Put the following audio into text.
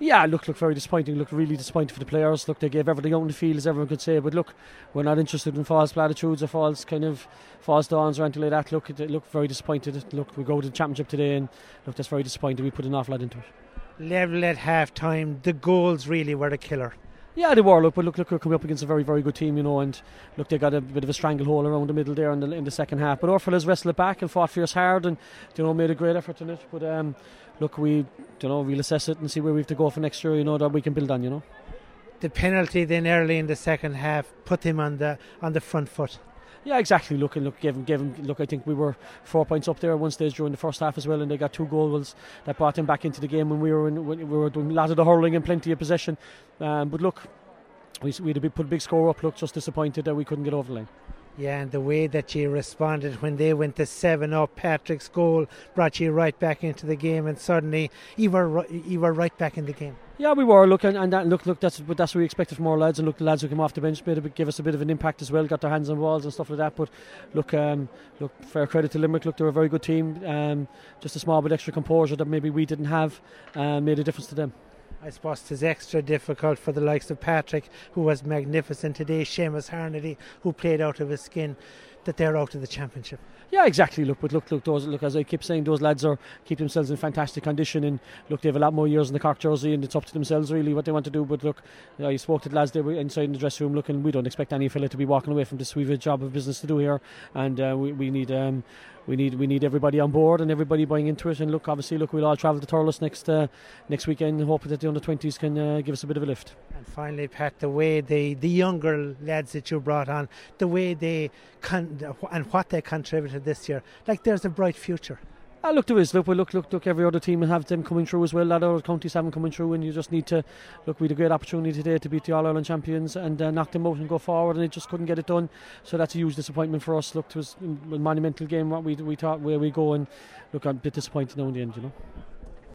Yeah, look, look very disappointing. Look, really disappointing for the players. Look, they gave everything out in the field, as everyone could say. But look, we're not interested in false platitudes or false kind of false dawns or anything like that. Look, it, look very disappointed. Look, we go to the championship today, and look, that's very disappointing. We put an awful lot into it. Level at half time, the goals really were the killer. Yeah, they were. Look, but look, look, we're coming up against a very, very good team, you know, and look, they got a bit of a stranglehold around the middle there in the, in the second half. But has wrestled it back and fought fierce hard, and you know, made a great effort in it. But um, look, we, you know, we'll assess it and see where we have to go for next year. You know that we can build on. You know. The penalty then early in the second half put him on the on the front foot. Yeah, exactly. Look and look, give him, give him. Look, I think we were four points up there at one stage during the first half as well, and they got two goals that brought them back into the game when we were in, when we were doing a lot of the hurling and plenty of possession. Um, but look, we we had a big, put a big score up. Look, just disappointed that we couldn't get over the line. Yeah, and the way that you responded when they went to seven up, Patrick's goal brought you right back into the game, and suddenly you were you were right back in the game. Yeah, we were looking, and that, look, look, that's that's what we expected from our lads. And look, the lads who came off the bench made a bit, give us a bit of an impact as well. Got their hands on balls and stuff like that. But look, um, look, fair credit to Limerick. Look, they're a very good team. Um, just a small bit extra composure that maybe we didn't have uh, made a difference to them. I suppose it's extra difficult for the likes of Patrick, who was magnificent today, Seamus Harnedy, who played out of his skin, that they're out of the championship. Yeah, exactly. Look, but look, look, those look as I keep saying, those lads are keep themselves in fantastic condition, and look, they have a lot more years in the Cork jersey, and it's up to themselves really what they want to do. But look, you spoke to the lads they were inside in the dressing room, looking. We don't expect any fella to be walking away from this. We've a job of business to do here, and uh, we, we need. Um, we need we need everybody on board and everybody buying into it. And look, obviously, look, we'll all travel to Thurles next uh, next weekend, hoping that the under twenties can uh, give us a bit of a lift. And finally, Pat, the way the the younger lads that you brought on, the way they con- and what they contributed this year, like there's a bright future. Ah, look, is. Look, look, look, look. Every other team will have them coming through as well. That other counties have them coming through, and you just need to look. We had a great opportunity today to beat the All Ireland champions and uh, knock them out and go forward, and they just couldn't get it done. So that's a huge disappointment for us. Look, it was a monumental game. What we we thought where we go, and look, I'm a bit disappointed now in the end. You know.